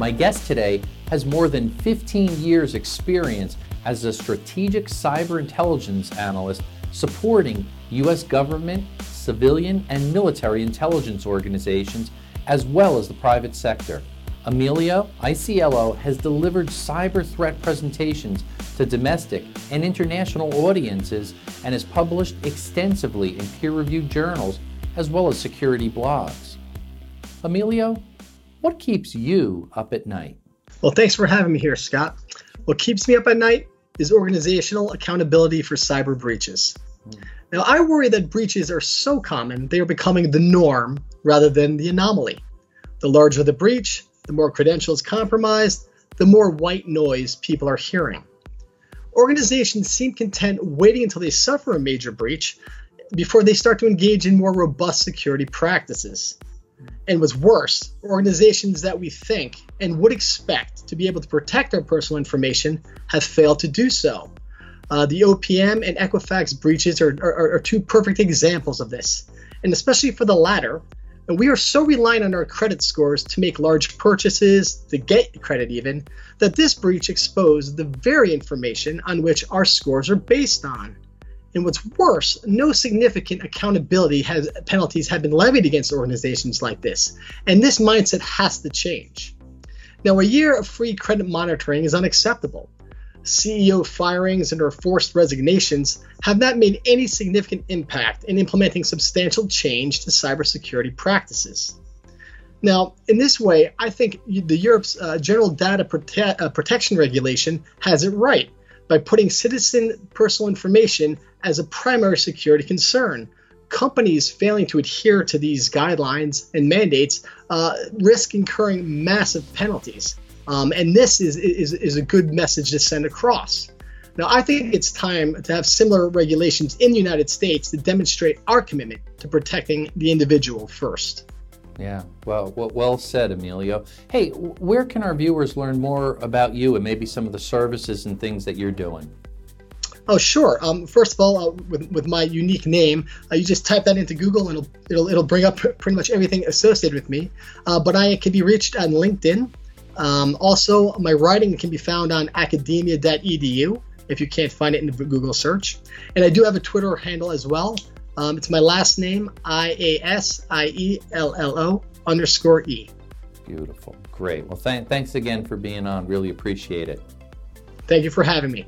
My guest today has more than 15 years' experience as a strategic cyber intelligence analyst supporting U.S. government, civilian, and military intelligence organizations, as well as the private sector. Emilio Iasiello has delivered cyber threat presentations to domestic and international audiences and has published extensively in peer reviewed journals as well as security blogs. Emilio, what keeps you up at night? Well, thanks for having me here, Scott. What keeps me up at night is organizational accountability for cyber breaches. Hmm. Now, I worry that breaches are so common, they are becoming the norm rather than the anomaly. The larger the breach, the more credentials compromised, the more white noise people are hearing. Organizations seem content waiting until they suffer a major breach before they start to engage in more robust security practices. And what's worse, organizations that we think and would expect to be able to protect our personal information have failed to do so. Uh, the OPM and Equifax breaches are, are, are two perfect examples of this. And especially for the latter, we are so reliant on our credit scores to make large purchases, to get credit even, that this breach exposed the very information on which our scores are based on. And what's worse, no significant accountability has penalties have been levied against organizations like this. And this mindset has to change. Now, a year of free credit monitoring is unacceptable. CEO firings and or forced resignations have not made any significant impact in implementing substantial change to cybersecurity practices. Now, in this way, I think the Europe's uh, General Data Prote- uh, Protection Regulation has it right by putting citizen personal information as a primary security concern. Companies failing to adhere to these guidelines and mandates uh, risk incurring massive penalties. Um, and this is, is, is a good message to send across. Now, I think it's time to have similar regulations in the United States to demonstrate our commitment to protecting the individual first. Yeah, well, well, said, Emilio. Hey, where can our viewers learn more about you and maybe some of the services and things that you're doing? Oh, sure. Um, first of all, uh, with, with my unique name, uh, you just type that into Google and it'll it'll, it'll bring up pretty much everything associated with me. Uh, but I can be reached on LinkedIn. Um, also, my writing can be found on academia.edu if you can't find it in the Google search. And I do have a Twitter handle as well. Um, it's my last name, I A S I E L L O underscore E. Beautiful. Great. Well, th- thanks again for being on. Really appreciate it. Thank you for having me.